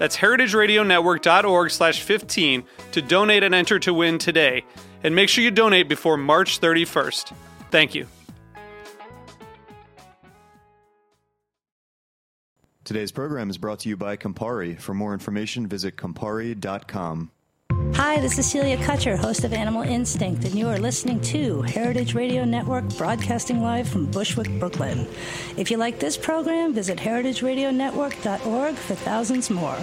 That's heritageradionetwork.org slash 15 to donate and enter to win today. And make sure you donate before March 31st. Thank you. Today's program is brought to you by Campari. For more information, visit Campari.com. Hi, this is Celia Kutcher, host of Animal Instinct, and you are listening to Heritage Radio Network, broadcasting live from Bushwick, Brooklyn. If you like this program, visit heritageradionetwork.org for thousands more.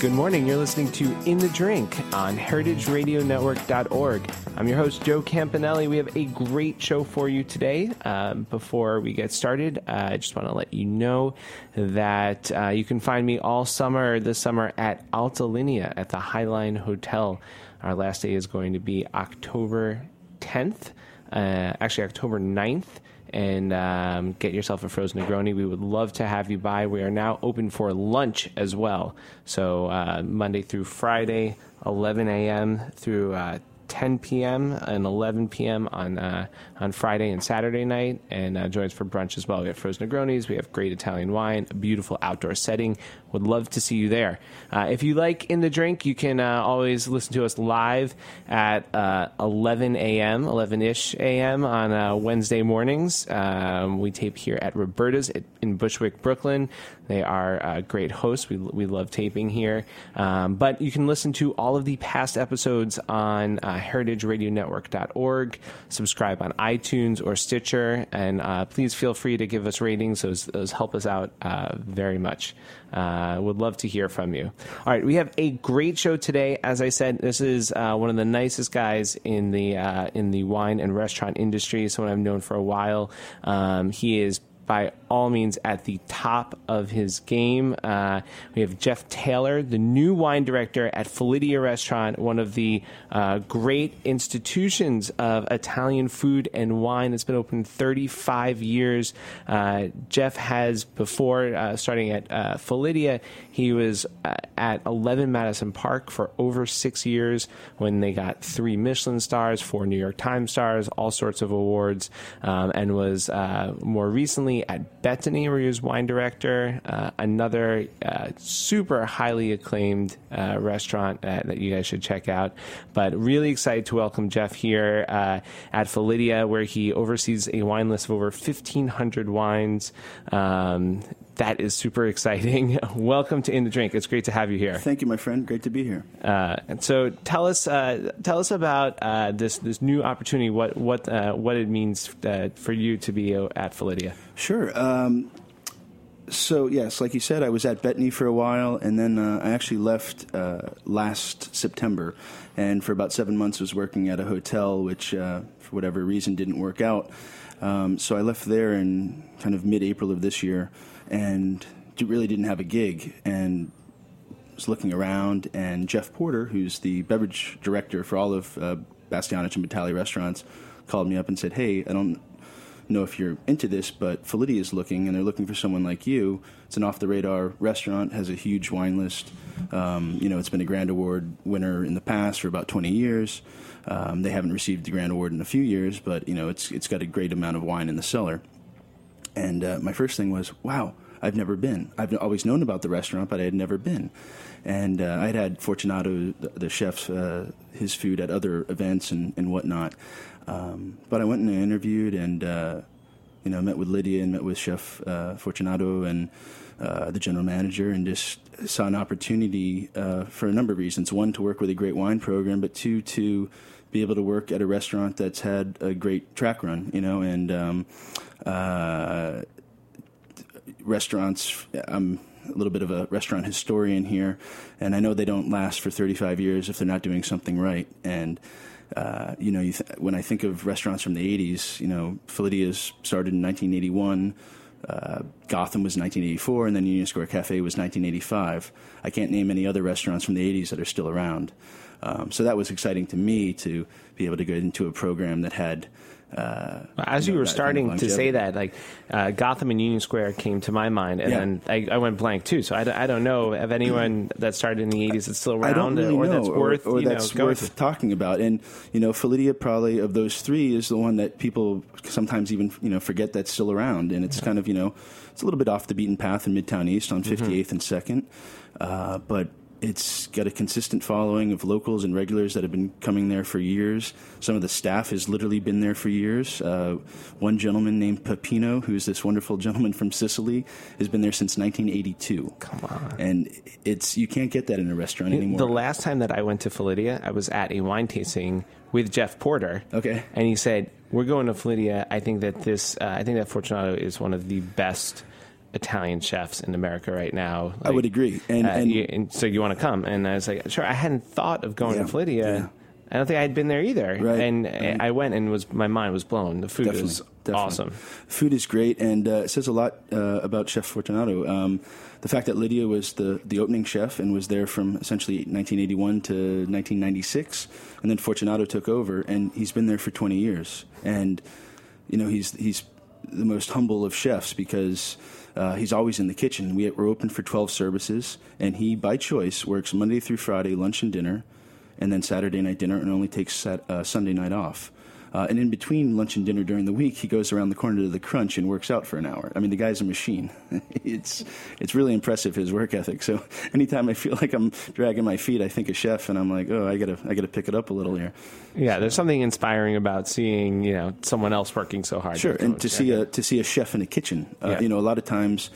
Good morning. You're listening to In the Drink on heritageradionetwork.org. I'm your host, Joe Campanelli. We have a great show for you today. Um, before we get started, uh, I just want to let you know that uh, you can find me all summer this summer at Alta Linea at the Highline Hotel. Our last day is going to be October 10th, uh, actually, October 9th and um, get yourself a frozen Negroni. We would love to have you by. We are now open for lunch as well. So uh, Monday through Friday, 11 a.m. through uh, 10 p.m. and 11 p.m. on uh, on Friday and Saturday night, and uh, join us for brunch as well. We have frozen Negronis, we have great Italian wine, a beautiful outdoor setting. Would love to see you there. Uh, if you like In the Drink, you can uh, always listen to us live at uh, 11 a.m., 11 ish a.m. on uh, Wednesday mornings. Um, we tape here at Roberta's in Bushwick, Brooklyn. They are uh, great hosts. We, we love taping here. Um, but you can listen to all of the past episodes on uh, heritageradionetwork.org. Subscribe on iTunes or Stitcher. And please feel free to give us ratings. Those, those help us out very much. Uh, would love to hear from you. All right, we have a great show today. As I said, this is uh, one of the nicest guys in the uh, in the wine and restaurant industry. Someone I've known for a while. Um, he is by all means at the top of his game. Uh, we have Jeff Taylor, the new wine director at Felidia Restaurant, one of the uh, great institutions of Italian food and wine. It's been open 35 years. Uh, Jeff has, before uh, starting at uh, Felidia, he was uh, at 11 Madison Park for over six years when they got three Michelin stars, four New York Times stars, all sorts of awards, um, and was more recently at Betony, where he was wine director, uh, another uh, super highly acclaimed uh, restaurant that you guys should check out. But really excited to welcome Jeff here uh, at Felidia, where he oversees a wine list of over 1,500 wines. Um, that is super exciting. Welcome to In the Drink. It's great to have you here. Thank you, my friend. Great to be here. Uh, and so, tell us, uh, tell us about uh, this this new opportunity. What what uh, what it means uh, for you to be at Felidia. Sure. Um, so yes, like you said, I was at Betony for a while, and then uh, I actually left last September, and for about seven months was working at a hotel, which for whatever reason didn't work out. Um, so I left there in kind of mid-April of this year and really didn't have a gig and was looking around and Jeff Porter, who's the beverage director for all of uh, Bastianich and Batali restaurants, called me up and said, "Hey, I don't know if you're into this, but Felidia is looking, and they're looking for someone like you. It's an off the radar restaurant, has a huge wine list. Um, you know, it's been a Grand Award winner in the past for about 20 years. Um, they haven't received the Grand Award in a few years, but you know, it's it's got a great amount of wine in the cellar." And uh, my first thing was, wow, I've never been. I've always known about the restaurant, but I had never been. And uh, I'd had Fortunato, the, chef, uh, his food at other events and, and whatnot. Um, but I went and I interviewed, and uh, You know, met with Lidia and met with Chef uh, Fortunato and uh, the general manager, and just saw an opportunity uh, for a number of reasons. One, to work with a great wine program, but two, to be able to work at a restaurant that's had a great track run. You know, and um, uh, restaurants. I'm a little bit of a restaurant historian here, and I know they don't last for 35 years if they're not doing something right. And uh, you know, you th- when I think of restaurants from the 80s, you know, Felidia's started in 1981. Uh, Gotham was 1984, and then Union Square Cafe was 1985. I can't name any other restaurants from the 80s that are still around. Um, so that was exciting to me to be able to get into a program that had uh, As you, know, were starting to say that, like uh, Gotham and Union Square came to my mind, and Yeah. then I, I went blank too. So I, d- I don't know of anyone that started in the '80s that's still around, really or know, that's worth or, you that's know, worth to. talking about. And you know, Felidia probably of those three is the one that people sometimes even you know forget that's still around. And it's kind of you know, it's a little bit off the beaten path in Midtown East on 58th and Second, uh, but. It's got a consistent following of locals and regulars that have been coming there for years. Some of the staff has literally been there for years. Uh, one gentleman named Peppino, who's this wonderful gentleman from Sicily, has been there since 1982. Come on, and it's you can't get that in a restaurant anymore. The last time that I went to Felidia, I was at a wine tasting with Jeff Porter. Okay. and he said, "We're going to Felidia. I think that this, uh, I think that Fortunato is one of the best." Italian chefs in America right now. I would agree. And- uh, and- you- and so you want to come? And I was like, sure. I hadn't thought of going Yeah, to Felidia. yeah. I don't think I had been there either. Right, And right. I went and was my mind was blown. The food Definitely, is definitely. awesome. Food is great, and uh, it says a lot uh, about Chef Fortunato. Um, the fact that Lidia was the, the opening chef and was there from essentially 1981 to 1996, and then Fortunato took over, and he's been there for 20 years. And you know, he's he's the most humble of chefs because uh, he's always in the kitchen. We, we're open for 12 services, and he, by choice, works Monday through Friday, lunch and dinner, and then Saturday night dinner, and only takes sat, uh, Sunday night off. Uh, and in between lunch and dinner during the week, he goes around the corner to the Crunch and works out for an hour. I mean, the guy's a machine. it's it's really impressive his work ethic. So anytime I feel like I'm dragging my feet, I think of chef, and I'm like, oh, I gotta I gotta pick it up a little here. Yeah, there's something inspiring about seeing you know someone else working so hard. Sure, and to see a to see a chef in a kitchen. Uh, Yeah. You know, a lot of times,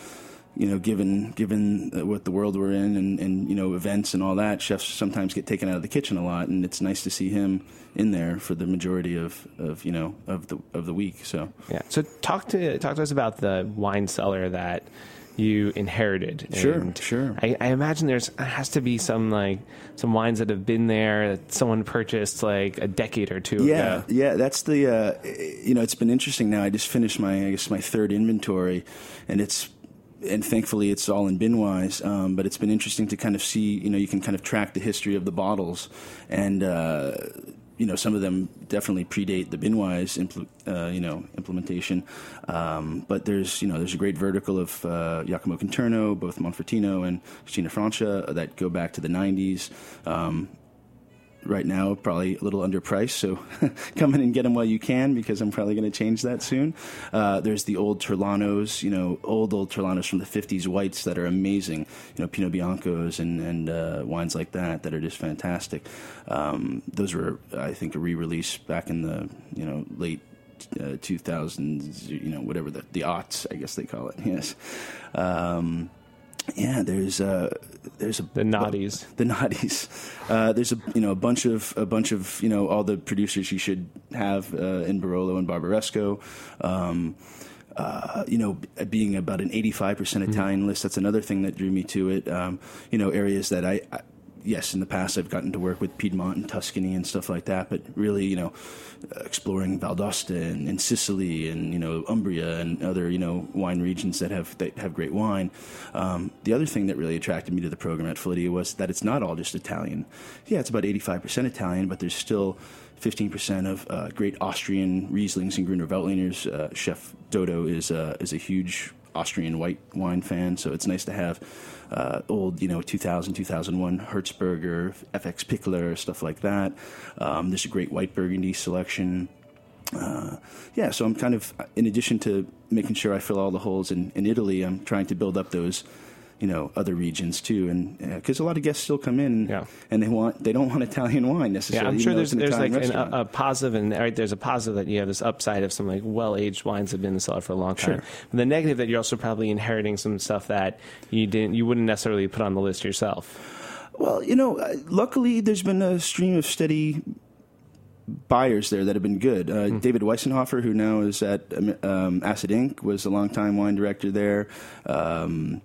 you know, given given uh, what the world we're in, and, and you know, events and all that, chefs sometimes get taken out of the kitchen a lot, and it's nice to see him in there for the majority of, of you know of the of the week. So Yeah. So talk to talk to us about the wine cellar that you inherited. Sure, And sure. I, I imagine there's has to be some like some wines that have been there that someone purchased like a decade or two Yeah, ago. yeah, that's the uh, you know it's been interesting. Now I just finished my I guess my third inventory, and it's and thankfully it's all in binwise. Um, but it's been interesting to kind of see you know you can kind of track the history of the bottles, and uh, you know some of them definitely predate the binwise impl- uh, you know implementation. Um, but there's you know there's a great vertical of uh, Giacomo Conterno, both Monfortino and Cascina Francia that go back to the 90s. Um, right now probably a little underpriced so come in and get them while you can because i'm probably going to change that soon. Uh, there's the old Terlanos you know old old Terlanos from the 50s whites that are amazing. You know pinot biancos and, and uh, wines like that that are just fantastic. Um, those were i think a re-release back in the you know late uh, 2000s you know whatever the, the aughts i guess they call it yes. Um, yeah, there's uh, there's a The naughties. the naughties. Uh, there's a you know a bunch of a bunch of you know all the producers you should have uh, in Barolo and Barbaresco. Um, uh, you know, being about an 85% Italian list, that's another thing that drew me to it. Um, you know, areas that I, I, yes, in the past I've gotten to work with Piedmont and Tuscany and stuff like that, but really, you know, exploring Valdosta and, and Sicily and you know Umbria and other you know wine regions that have that have great wine. Um, the other thing that really attracted me to the program at Felidia was that it's not all just Italian. Yeah, it's about 85% Italian, but there's still 15% of uh, great Austrian Rieslings and Gruner Veltliners. Uh, Chef Dodo is uh, is a huge Austrian white wine fan, so it's nice to have uh, old, you know, 2000, 2001 Hirtzberger, FX Pichler, stuff like that. Um, there's a great white Burgundy selection. Uh, yeah, so I'm kind of, in addition to making sure I fill all the holes in, in Italy, I'm trying to build up those you know other regions too, and because a lot of guests still come in Yeah. and they want they don't want Italian wine necessarily. Yeah. I'm sure there's there's like an, a, a positive and right there's a positive that you have this upside of some like well aged wines that have been in the cellar for a long time. Sure. But the negative that you're also probably inheriting some stuff that you didn't you wouldn't necessarily put on the list yourself. Well, you know, uh, luckily there's been a stream of steady buyers there that have been good. Uh, David Weissenhofer, who now is at um, um, Acid Inc., was a longtime wine director there. Um,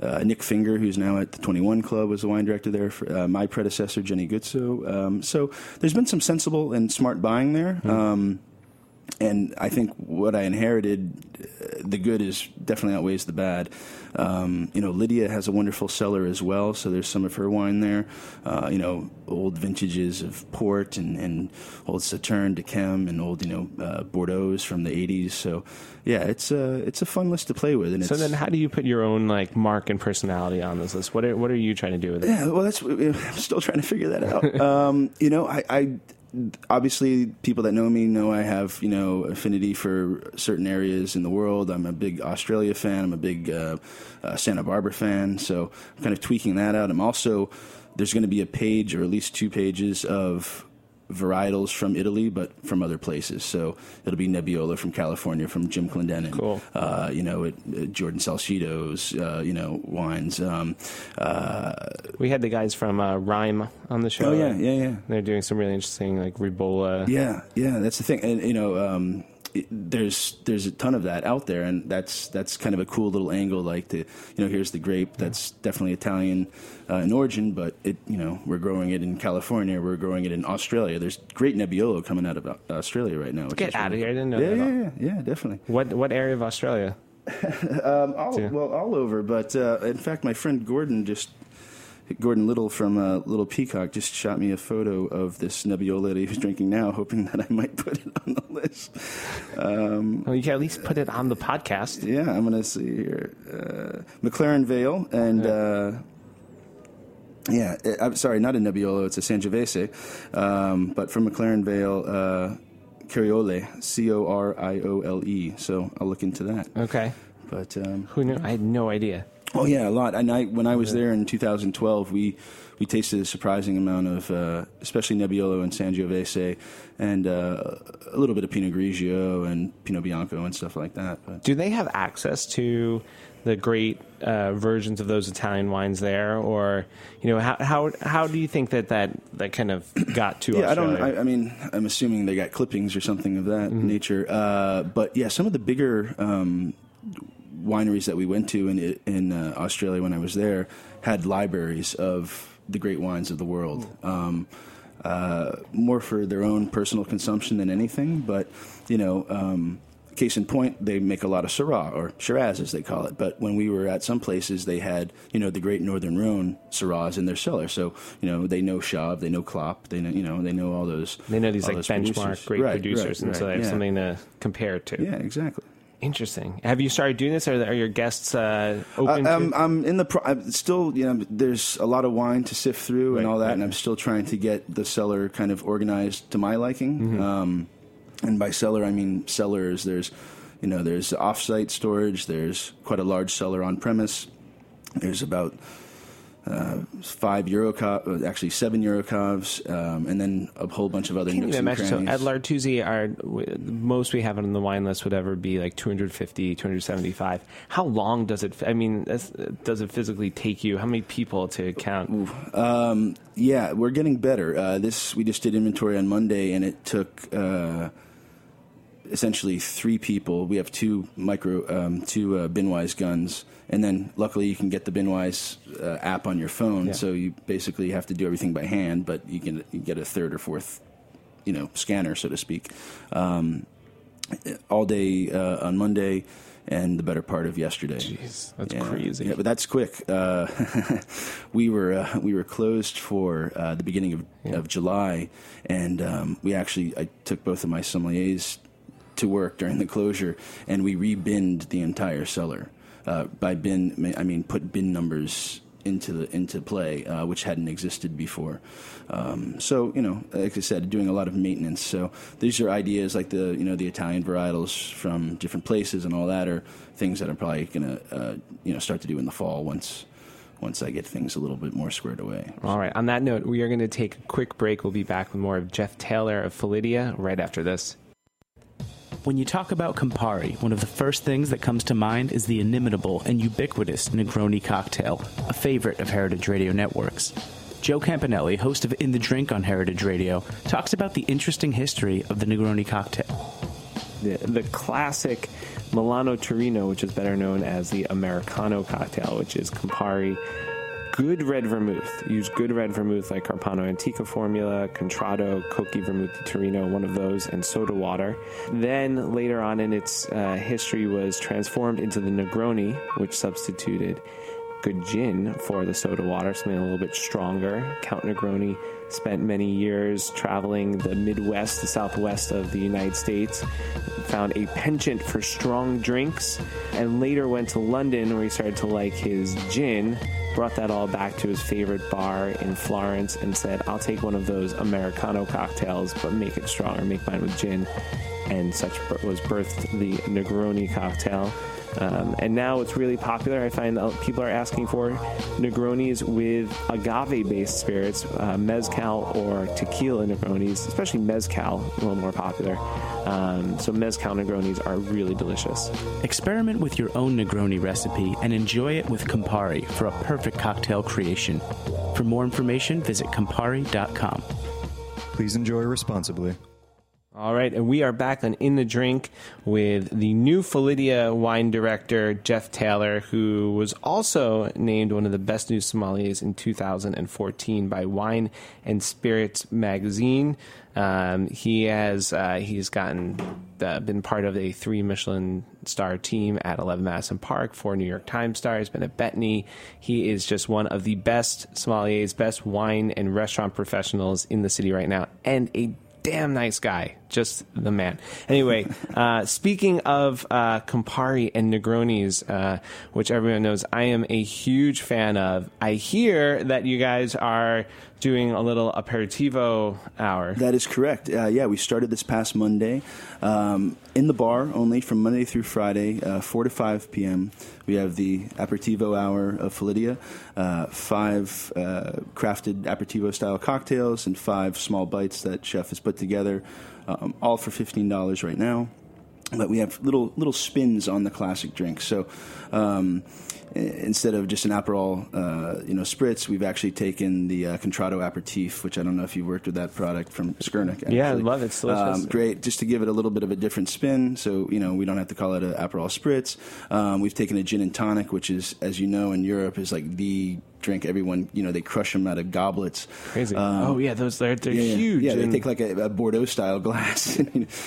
uh, Nick Finger, who's now at the 21 Club, was the wine director there. For, uh, my predecessor, Jenny Gutso. Um, so there's been some sensible and smart buying there. Um, and I think what I inherited, the good is definitely outweighs the bad. Um, you know, Lidia has a wonderful cellar as well, so there's some of her wine there. Uh, you know, old vintages of port and, and old Sauterne d'Yquem and old you know uh, Bordeaux's from the '80s. So, yeah, it's a it's a fun list to play with. And So then, how do you put your own like mark and personality on this list? What are what are you trying to do with it? Yeah, well, that's I'm still trying to figure that out. um, you know, I, I obviously people that know me know I have you know affinity for certain areas in the world. I'm a big Australia fan. I'm a big uh, uh, Santa Barbara fan. So I'm kind of tweaking that out. I'm also there's going to be a page or at least two pages of varietals from Italy, but from other places. So it'll be Nebbiolo from California, from Jim Clendenen. Cool. Uh, you know, it, uh, Jordan Salcito's, uh, you know, wines. Um, uh, We had the guys from uh, Ryme on the show. Oh yeah, yeah, yeah, They're doing some really interesting like Ribolla. yeah, yeah. That's the thing, and you know, um, it, there's there's a ton of that out there, and that's that's kind of a cool little angle. Like the, you know, here's the grape that's definitely Italian uh, in origin, but it, you know, we're growing it in California, we're growing it in Australia. There's great Nebbiolo coming out of uh, Australia right now. Get out of here! I didn't know Yeah, that. yeah, yeah, yeah, definitely. What what area of Australia? Um, all, well, all over. But uh, in fact, my friend Gordon just Gordon Little from uh, Little Peacock just shot me a photo of this Nebbiolo that he was drinking now, hoping that I might put it on the list. Um, Well, you can at least put it on the podcast. yeah, I'm going to see here. Uh, McLaren Vale and. Uh, yeah, uh, I'm sorry, not a Nebbiolo, it's a Sangiovese. Um, but from McLaren Vale, uh, Coriole, C O R I O L E. So I'll look into that. Okay. But um, Who knew? I had no idea. Oh yeah, a lot. And I, when I was there in 2012, we we tasted a surprising amount of, uh, especially Nebbiolo and Sangiovese, and uh, a little bit of Pinot Grigio and Pinot Bianco and stuff like that. But Do they have access to the great uh, versions of those Italian wines there, or you know how how how do you think that that, that kind of got to yeah, I don't. I, I mean, I'm assuming they got clippings or something of that nature. Uh, but yeah, some of the bigger. Um, wineries that we went to in in uh, Australia when I was there had libraries of the great wines of the world. Um, uh, more for their own personal consumption than anything, but you know, um, case in point, they make a lot of Syrah or Shiraz as they call it. But when we were at some places, they had you know the Great Northern Rhone Syrahs in their cellar, so you know they know Chave, they know Clape, they know you know they know all those. they know these like benchmark producers. great Right, producers, right, and so they have yeah. something to compare it to. Yeah, exactly. Interesting. Have you started doing this, or are your guests uh, open I, I'm, to? I'm in the. Pro- I'm still, you know, there's a lot of wine to sift through and Right, all that, right. and I'm still trying to get the cellar kind of organized to my liking. Mm-hmm. Um, and by cellar, I mean cellars. There's, you know, there's off-site storage. There's quite a large cellar on premise. There's about uh, five EuroCave, uh, actually seven EuroCaves, um, and then a whole bunch of other nooks and imagine? So at L'Artusi, our w- most we have on the wine list would ever be like 250, 275. How long does it? I mean, does it physically take you? How many people to count? Um, yeah, we're getting better. Uh, this we just did inventory on Monday, and it took uh, essentially three people. We have two micro, um, two uh, Binwise guns, and then luckily you can get the Binwise uh, app on your phone. Yeah. So you basically have to do everything by hand, but you can you get a third or fourth, you know, scanner, so to speak. Um, all day uh, on Monday. And the better part of yesterday. Jeez, that's Yeah. crazy. Yeah, but that's quick. Uh, we were uh, we were closed for uh, the beginning of, of July, and um, we actually I took both of my sommeliers to work during the closure, and we rebinned the entire cellar. Uh, by bin, I mean put bin numbers into the into play, uh, which hadn't existed before. Um, so you know, like I said, doing a lot of maintenance. So these are ideas like the you know the Italian varietals from different places and all that are things that I'm probably gonna uh, you know start to do in the fall once once I get things a little bit more squared away. All right. On that note, we are going to take a quick break. We'll be back with more of Jeff Taylor of Felidia right after this. When you talk about Campari, one of the first things that comes to mind is the inimitable and ubiquitous Negroni cocktail, a favorite of Heritage Radio Networks. Joe Campanelli, host of In the Drink on Heritage Radio, talks about the interesting history of the Negroni cocktail. The, the classic Milano Torino, which is better known as the Americano cocktail, which is Campari, good red vermouth. Use good red vermouth like Carpano Antica formula, Contratto, Cocchi Vermouth di Torino, one of those, and soda water. Then later on in its uh, history was transformed into the Negroni, which substituted good gin for the soda water, something a little bit stronger. Count Negroni spent many years traveling the Midwest, the Southwest of the United States, found a penchant for strong drinks, and later went to London where he started to like his gin. Brought that all back to his favorite bar in Florence and said, I'll take one of those Americano cocktails, but make it stronger, make mine with gin. And such was birthed the Negroni cocktail. Um, and now it's really popular. I find that people are asking for Negronis with agave based spirits, uh, Mezcal or tequila Negronis, especially Mezcal, a little more popular. Um, so Mezcal Negronis are really delicious. Experiment with your own Negroni recipe and enjoy it with Campari for a perfect cocktail creation. For more information, visit Campari.com. Please enjoy responsibly. All right, and we are back on In the Drink with the new Felidia wine director, Jeff Taylor, who was also named one of the best new sommeliers in 2014 by Wine and Spirits magazine. Um, he has uh, he's gotten uh, been part of a three Michelin star team at 11 Madison Park, four New York Times stars, been at Betony. He is just one of the best sommeliers, best wine and restaurant professionals in the city right now, and a damn nice guy. Just the man. Anyway, uh, speaking of uh, Campari and Negronis, uh, which everyone knows I am a huge fan of, I hear that you guys are doing a little aperitivo hour. That is correct. Uh, yeah, we started this past Monday um, in the bar only from Monday through Friday, uh, 4 to 5 p.m. We have the aperitivo hour of Felidia, uh, five uh, crafted aperitivo style cocktails, and five small bites that chef has put together, um, all for $15 right now. But we have little little spins on the classic drink. So um, instead of just an Aperol, uh, you know, spritz, we've actually taken the uh, Contratto aperitif, which I don't know if you've worked with that product from. Actually. Yeah, I love it. It's delicious. Um, great, just to give it a little bit of a different spin, so you know we don't have to call it an Aperol spritz. Um, we've taken a gin and tonic, which is, as you know, in Europe is like the drink. Everyone, you know, they crush them out of goblets. Crazy. oh yeah, those they're they're Yeah, huge. Yeah, they take like a, a Bordeaux style glass.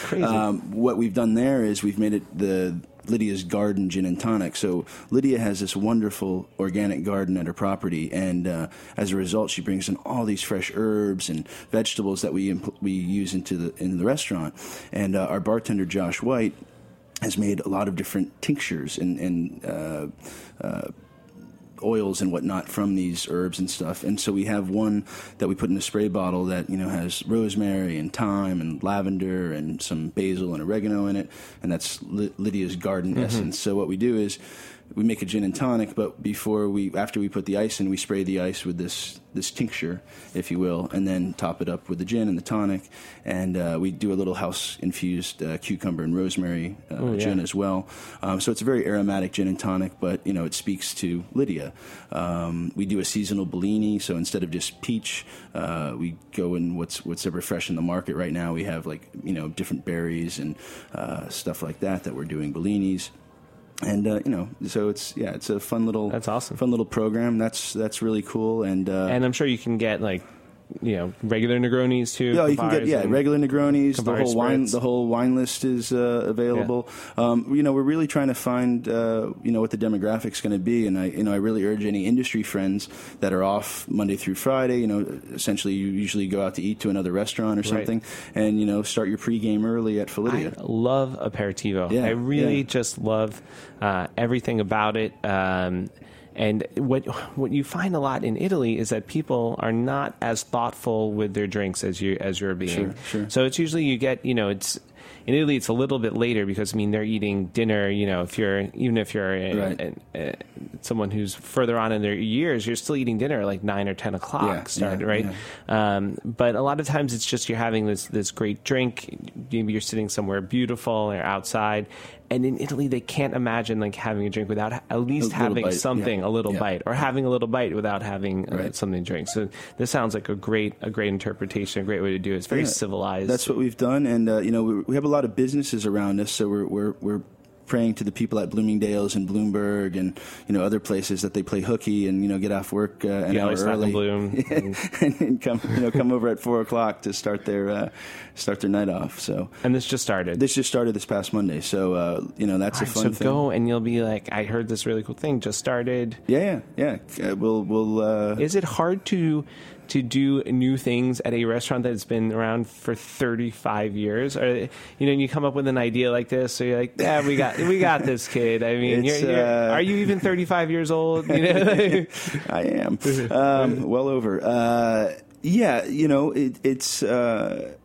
Crazy. Um, what we've done there is we've made it the Lidia's Garden Gin and Tonic. So Lidia has this wonderful organic garden at her property, and uh, as a result, she brings in all these fresh herbs and vegetables that we impl- we use into the into the restaurant. And uh, our bartender Josh White has made a lot of different tinctures and and uh, uh, oils and whatnot from these herbs and stuff. And so we have one that we put in a spray bottle that you know has rosemary and thyme and lavender and some basil and oregano in it, and that's Lidia's garden mm-hmm. essence. So what we do is we make a gin and tonic, but before we after we put the ice in, we spray the ice with this this tincture, if you will, and then top it up with the gin and the tonic, and uh, we do a little house infused uh, cucumber and rosemary uh, Oh, yeah. gin as well. Um, so it's a very aromatic gin and tonic, but you know it speaks to Lidia. Um, we do a seasonal Bellini, so instead of just peach, uh, we go in what's what's ever fresh in the market right now. We have like you know different berries and uh, stuff like that that we're doing Bellinis. And uh, you know, so it's yeah, it's a fun little That's awesome. fun little program. That's that's really cool. And uh, and I'm sure you can get like you know regular Negronis too. Yeah, you can get yeah regular Negronis. The whole wine the whole wine list is uh, available. Um, you know, we're really trying to find uh, you know what the demographic's going to be, and I you know I really urge any industry friends that are off Monday through Friday. You know, essentially you usually go out to eat to another restaurant or something, and you know start your pregame early at I love aperitivo. Yeah, I really yeah. just love uh, everything about it. Um, and what what you find a lot in Italy is that people are not as thoughtful with their drinks as you as you're being. Sure, sure. So it's usually you get you know it's in Italy it's a little bit later because I mean they're eating dinner. You know, if you're even if you're a, Right. a- a- someone who's further on in their years, you're still eating dinner at like nine or ten o'clock. Yeah, start yeah, right. Um, but a lot of times it's just you're having this this great drink. Maybe you're sitting somewhere beautiful or outside. And in Italy, they can't imagine like having a drink without at least having bite, something, yeah. a little Yeah. bite, or having a little bite without having uh, Right. something to drink. So this sounds like a great, a great interpretation, a great way to do it. It's very Yeah. civilized. That's what we've done, and uh, you know we, we have a lot of businesses around us, so we're we're we're praying to the people at Bloomingdale's and Bloomberg and you know other places that they play hooky and you know get off work uh, an Yeah, hour always not in early Bloom. and, and come you know come over at four o'clock to start their uh, start their night off. So and this just started. this just started this past Monday, so uh, you know that's All a right, fun so thing. go and you'll be like, I heard this really cool thing just started. Yeah, yeah, yeah. We'll we'll. Uh, Is it hard to to do new things at a restaurant that's been around for 35 years? Or you know, you come up with an idea like this, so you're like, yeah, we got we got this kid. I mean, you're, you're, uh, are you even 35 years old? You know? I am. Um, well over. Uh, yeah, you know, it, it's uh,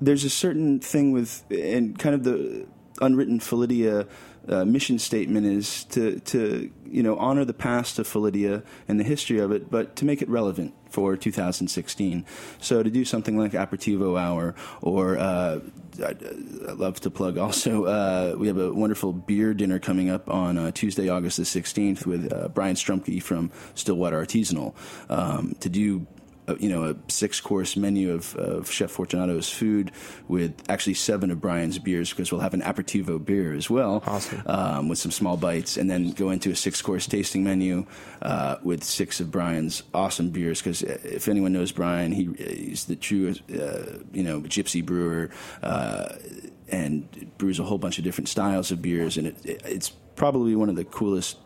there's a certain thing with and kind of the unwritten Felidia uh, mission statement is to to you know honor the past of Felidia and the history of it, but to make it relevant for 2016. So to do something like aperitivo hour or uh, I, I love to plug also uh, we have a wonderful beer dinner coming up on uh, Tuesday, August the 16th with uh, Brian Strumke from Stillwater Artisanal um, to do uh, you know, a six course menu of, of Chef Fortunato's food with actually seven of Brian's beers because we'll have an aperitivo beer as well. Awesome. Um, with some small bites, and then go into a six course tasting menu uh, with six of Brian's awesome beers. Because if anyone knows Brian, he, he's the true, uh, you know, gypsy brewer. Uh, and brews a whole bunch of different styles of beers, and it, it, it's probably one of the coolest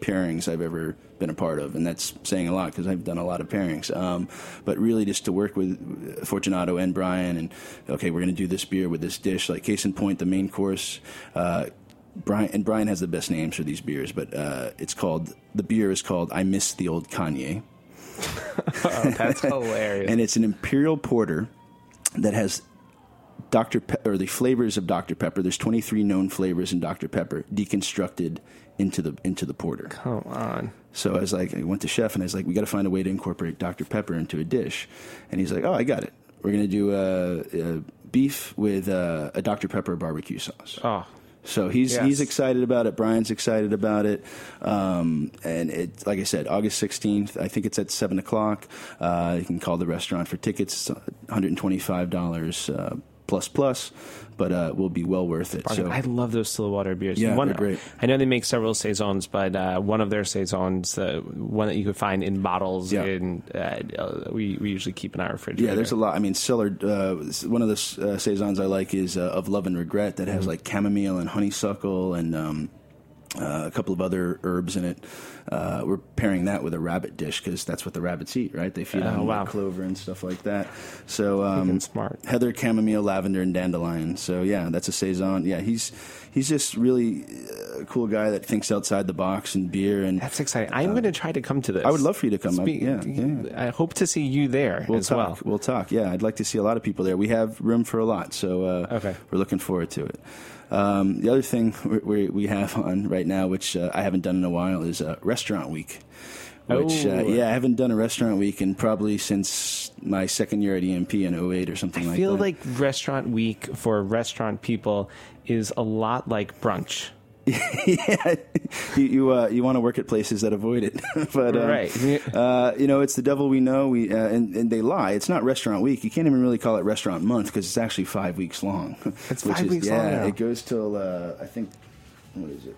pairings I've ever been a part of, and that's saying a lot because I've done a lot of pairings. Um, but really, just to work with Fortunato and Brian, and okay, we're going to do this beer with this dish. Like case in point, the main course. Uh, Brian and Brian has the best names for these beers, but uh, it's called the beer is called "I Miss the Old Kanye." oh, that's hilarious. and it's an imperial porter that has Dr. Pe- or the flavors of Dr. Pepper. There's 23 known flavors in Dr. Pepper deconstructed into the into the porter. Come on. So I was like, I went to chef and I was like, we got to find a way to incorporate Dr. Pepper into a dish. And he's like, oh, I got it. We're gonna do uh, uh, beef with uh, a Dr. Pepper barbecue sauce. Oh, So he's Yes. he's excited about it. Brian's excited about it, um, and it like I said, August sixteenth. I think it's at seven o'clock. Uh, you can call the restaurant for tickets. It's one hundred and twenty five dollars uh, plus plus, but uh, will be well worth it. So I love those Stillwater beers. Yeah, one, they're great. I know they make several saisons, but uh, one of their saisons, uh, one that you could find in bottles, Yeah. in, uh, uh, we we usually keep in our refrigerator. Yeah, there's a lot. I mean, cellar. Uh, one of the uh, saisons I like is uh, of Love and Regret that has Mm-hmm. like chamomile and honeysuckle and um, uh, a couple of other herbs in it. Uh, we're pairing that with a rabbit dish because that's what the rabbits eat, right? They feed Oh, on wow. clover and stuff like that. So um, smart. Heather, chamomile, lavender, and dandelion. So yeah, that's a saison. Yeah, he's he's just really uh, a cool guy that thinks outside the box and beer and That's exciting. I'm going to try to come to this. I would love for you to come. I- yeah, yeah. I hope to see you there We'll as talk. well. We'll talk. Yeah, I'd like to see a lot of people there. We have room for a lot, so uh, Okay. we're looking forward to it. Um, the other thing we, we, we have on right now, which uh, I haven't done in a while, is uh, Restaurant Week. Which, uh, Oh. yeah, I haven't done a Restaurant Week in probably since my second year at EMP in 08 or something I like that. I feel like restaurant week for restaurant people is a lot like brunch. yeah, you you, uh, you want to work at places that avoid it, but um, Right. Uh, you know, it's the devil we know. We uh, and, and they lie. It's not restaurant week. You can't even really call it restaurant month because it's actually five weeks long. It's five is- weeks yeah, long now. It goes till uh, I think what is it?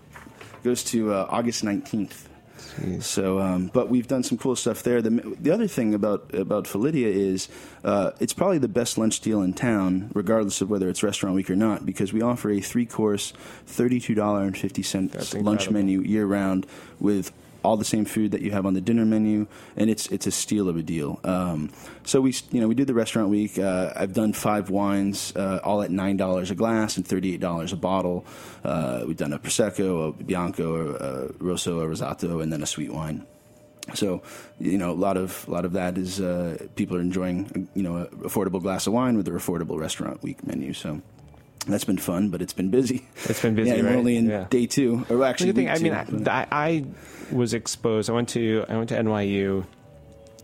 It goes to uh, August nineteenth. So, um, but we've done some cool stuff there. The, the other thing about about Felidia is uh, it's probably the best lunch deal in town, regardless of whether it's restaurant week or not, because we offer a three course, thirty two dollar and fifty cents lunch incredible. menu year round with all the same food that you have on the dinner menu, and it's it's a steal of a deal. Um, so we you know we do the restaurant week. Uh, I've done five wines, uh, all at nine dollars a glass and thirty eight dollars a bottle. Uh, we've done a prosecco, a bianco, a rosso, a rosato, and then a sweet wine. So, you know, a lot of a lot of that is uh, people are enjoying, you know, affordable glass of wine with their affordable restaurant week menu. So, That's been fun, but it's been busy. It's been busy, Yeah, right? we're only in Yeah. day two, or actually, thing, I mean, two, I, I was exposed. I went to I went to NYU.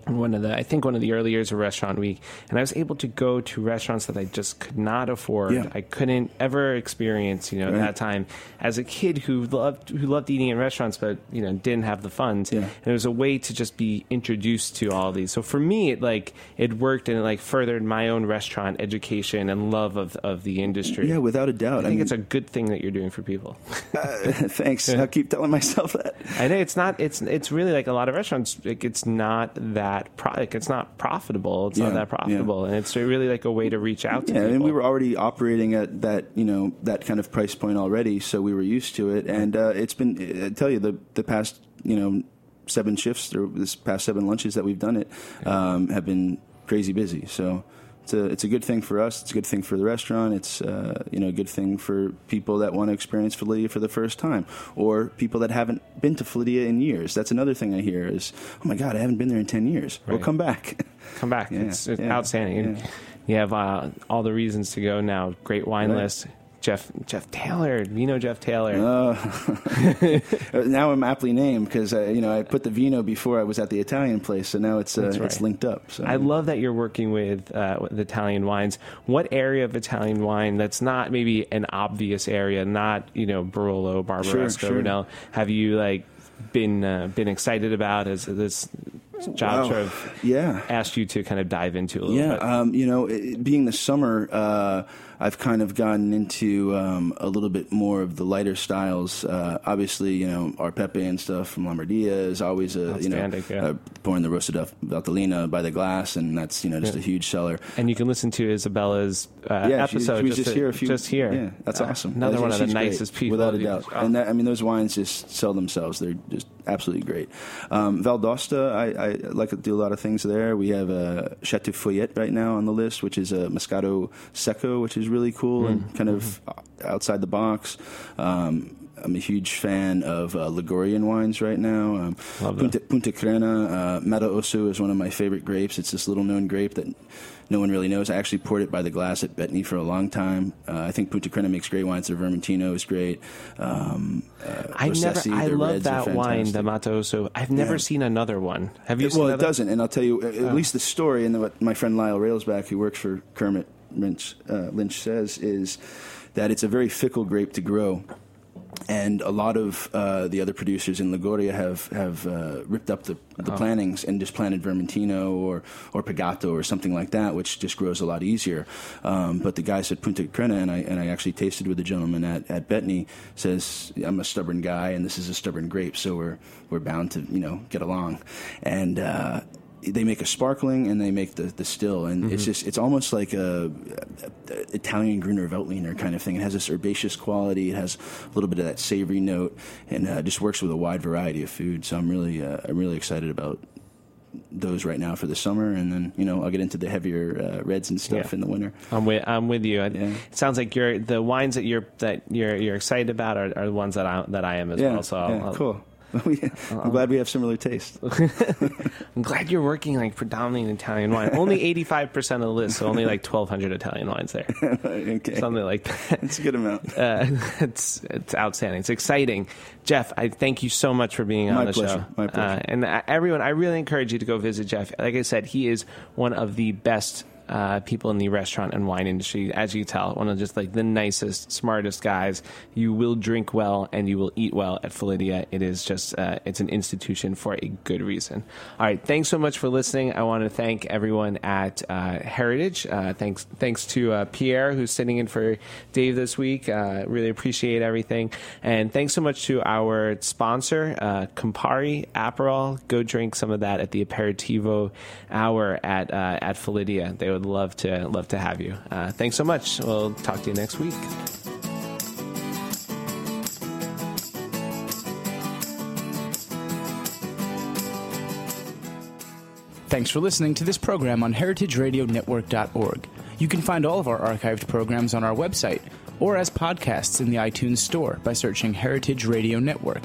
One of the, I think one of the early years of Restaurant Week, and I was able to go to restaurants that I just could not afford. Yeah. I couldn't ever experience, you know, at Right. that time as a kid who loved who loved eating in restaurants, but you know didn't have the funds. Yeah. And it was a way to just be introduced to all these. So for me, it like it worked and it like furthered my own restaurant education and love of, of the industry. yeah, without a doubt. I think mean, it's a good thing that you're doing for people. Uh, thanks. I'll keep telling myself that. I know it's not. It's it's really like a lot of restaurants. Like it's not that pro- like it's not profitable. It's Yeah, not that profitable, and it's really like a way to reach out to Yeah, people. and we were already operating at that, you know, that kind of price point already, so we were used to it. And uh, it's been, I tell you, the the past, you know, seven shifts or this past seven lunches that we've done it um, have been crazy busy. So. It's a, it's a good thing for us. It's a good thing for the restaurant. It's uh, you know a good thing for people that want to experience Felidia for the first time, or people that haven't been to Felidia in years. That's another thing I hear is, oh my god, I haven't been there in ten years. Well, Right. come back. come back. Yeah, it's it's yeah, outstanding. Yeah. you have uh, all the reasons to go now. Great wine Right. list. Jeff Jeff Taylor, Vino Jeff Taylor. Uh, now I'm aptly named because you know I put the vino before I was at the Italian place, so now it's uh, right. it's linked up. So I love that you're working with, uh, with Italian wines. What area of Italian wine that's not maybe an obvious area, not you know Barolo, Barbaresco, Sure, sure. Have you like been uh, been excited about? Has this job Wow. sort of yeah. asked you to kind of dive into a little Yeah, bit? um, you know, it, being the summer, uh, I've kind of gotten into um, a little bit more of the lighter styles. Uh, obviously, you know, ArPePe and stuff from Lombardia is always a you know yeah. uh, pouring the Rosa da Valtellina by the glass, and that's you know just Yeah. a huge seller. and you can listen to Isabella's uh, yeah, episode. she, was just, to- here a few. just here. Yeah, that's Uh, awesome. Another Uh, one of the she's great, nicest people, without a doubt. Oh. And that, I mean, those wines just sell themselves. They're just absolutely great. Um, Valdosta, I, I like to do a lot of things there. We have uh, Chateau Feuillet right now on the list, which is a Moscato Secco, which is really cool and Mm. kind of Mm-hmm. outside the box. Um, I'm a huge fan of uh, Ligurian wines right now. Um. Punta, Punta Crena, uh, Mataossu is one of my favorite grapes. It's this little known grape that no one really knows. I actually poured it by the glass at Betony for a long time. Uh, I think Punta Crena makes great wines. Their Vermentino is great. Um, uh, I never. I love that wine, the. Mataossu. I've never Yeah. seen another one. Have you? It- well, it doesn't, and I'll tell you at at least the story and what my friend Lyle Railsback, who works for Kermit Lynch, uh, Lynch, says is that it's a very fickle grape to grow. And a lot of uh, the other producers in Liguria have have uh, ripped up the, the Oh. plantings and just planted Vermentino or or Pigato or something like that, which just grows a lot easier. Um, but the guys at Punta Crena, and I and I actually tasted with the gentleman at, at Betony, says I'm a stubborn guy, and this is a stubborn grape, so we're we're bound to you know get along. And uh, they make a sparkling and they make the, the still, and it's just it's almost like a, a- a Italian Gruner Veltliner kind of thing. It has this herbaceous quality. It has a little bit of that savory note, and uh, just works with a wide variety of food. So I'm really uh, I'm really excited about those right now for the summer, and then you know I'll get into the heavier uh, reds and stuff Yeah. in the winter. I'm with I'm with you. I- Yeah. It sounds like you're the wines that you're that you're you're excited about are, are the ones that I that I am as Yeah, well. So I'll- cool. I'm glad we have similar taste. I'm glad you're working like predominantly in Italian wine. Only 85 percent of the list, so only like 1,200 Italian wines there, okay, something like that. it's a good amount. Uh, it's it's outstanding. It's exciting, Jeff. I thank you so much for being on My the pleasure. show. My pleasure. Uh, and uh, everyone, I really encourage you to go visit Jeff. Like I said, he is one of the best. Uh, people in the restaurant and wine industry, as you tell, one of just like the nicest, smartest guys. You will drink well and you will eat well at Felidia. It is just, uh, it's an institution for a good reason. All right, thanks so much for listening. I want to thank everyone at uh, Heritage. Uh, thanks, thanks to uh, Pierre who's sitting in for Dave this week. Uh, really appreciate everything, and thanks so much to our sponsor, Campari Aperol. Go drink some of that at the Aperitivo Hour at at Felidia. They would love to love to have you. Uh, thanks so much. We'll talk to you next week. Thanks for listening to this program on heritageradionetwork.org. You can find all of our archived programs on our website or as podcasts in the iTunes Store by searching Heritage Radio Network.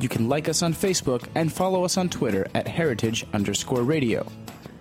You can like us on Facebook and follow us on Twitter at heritage underscore radio.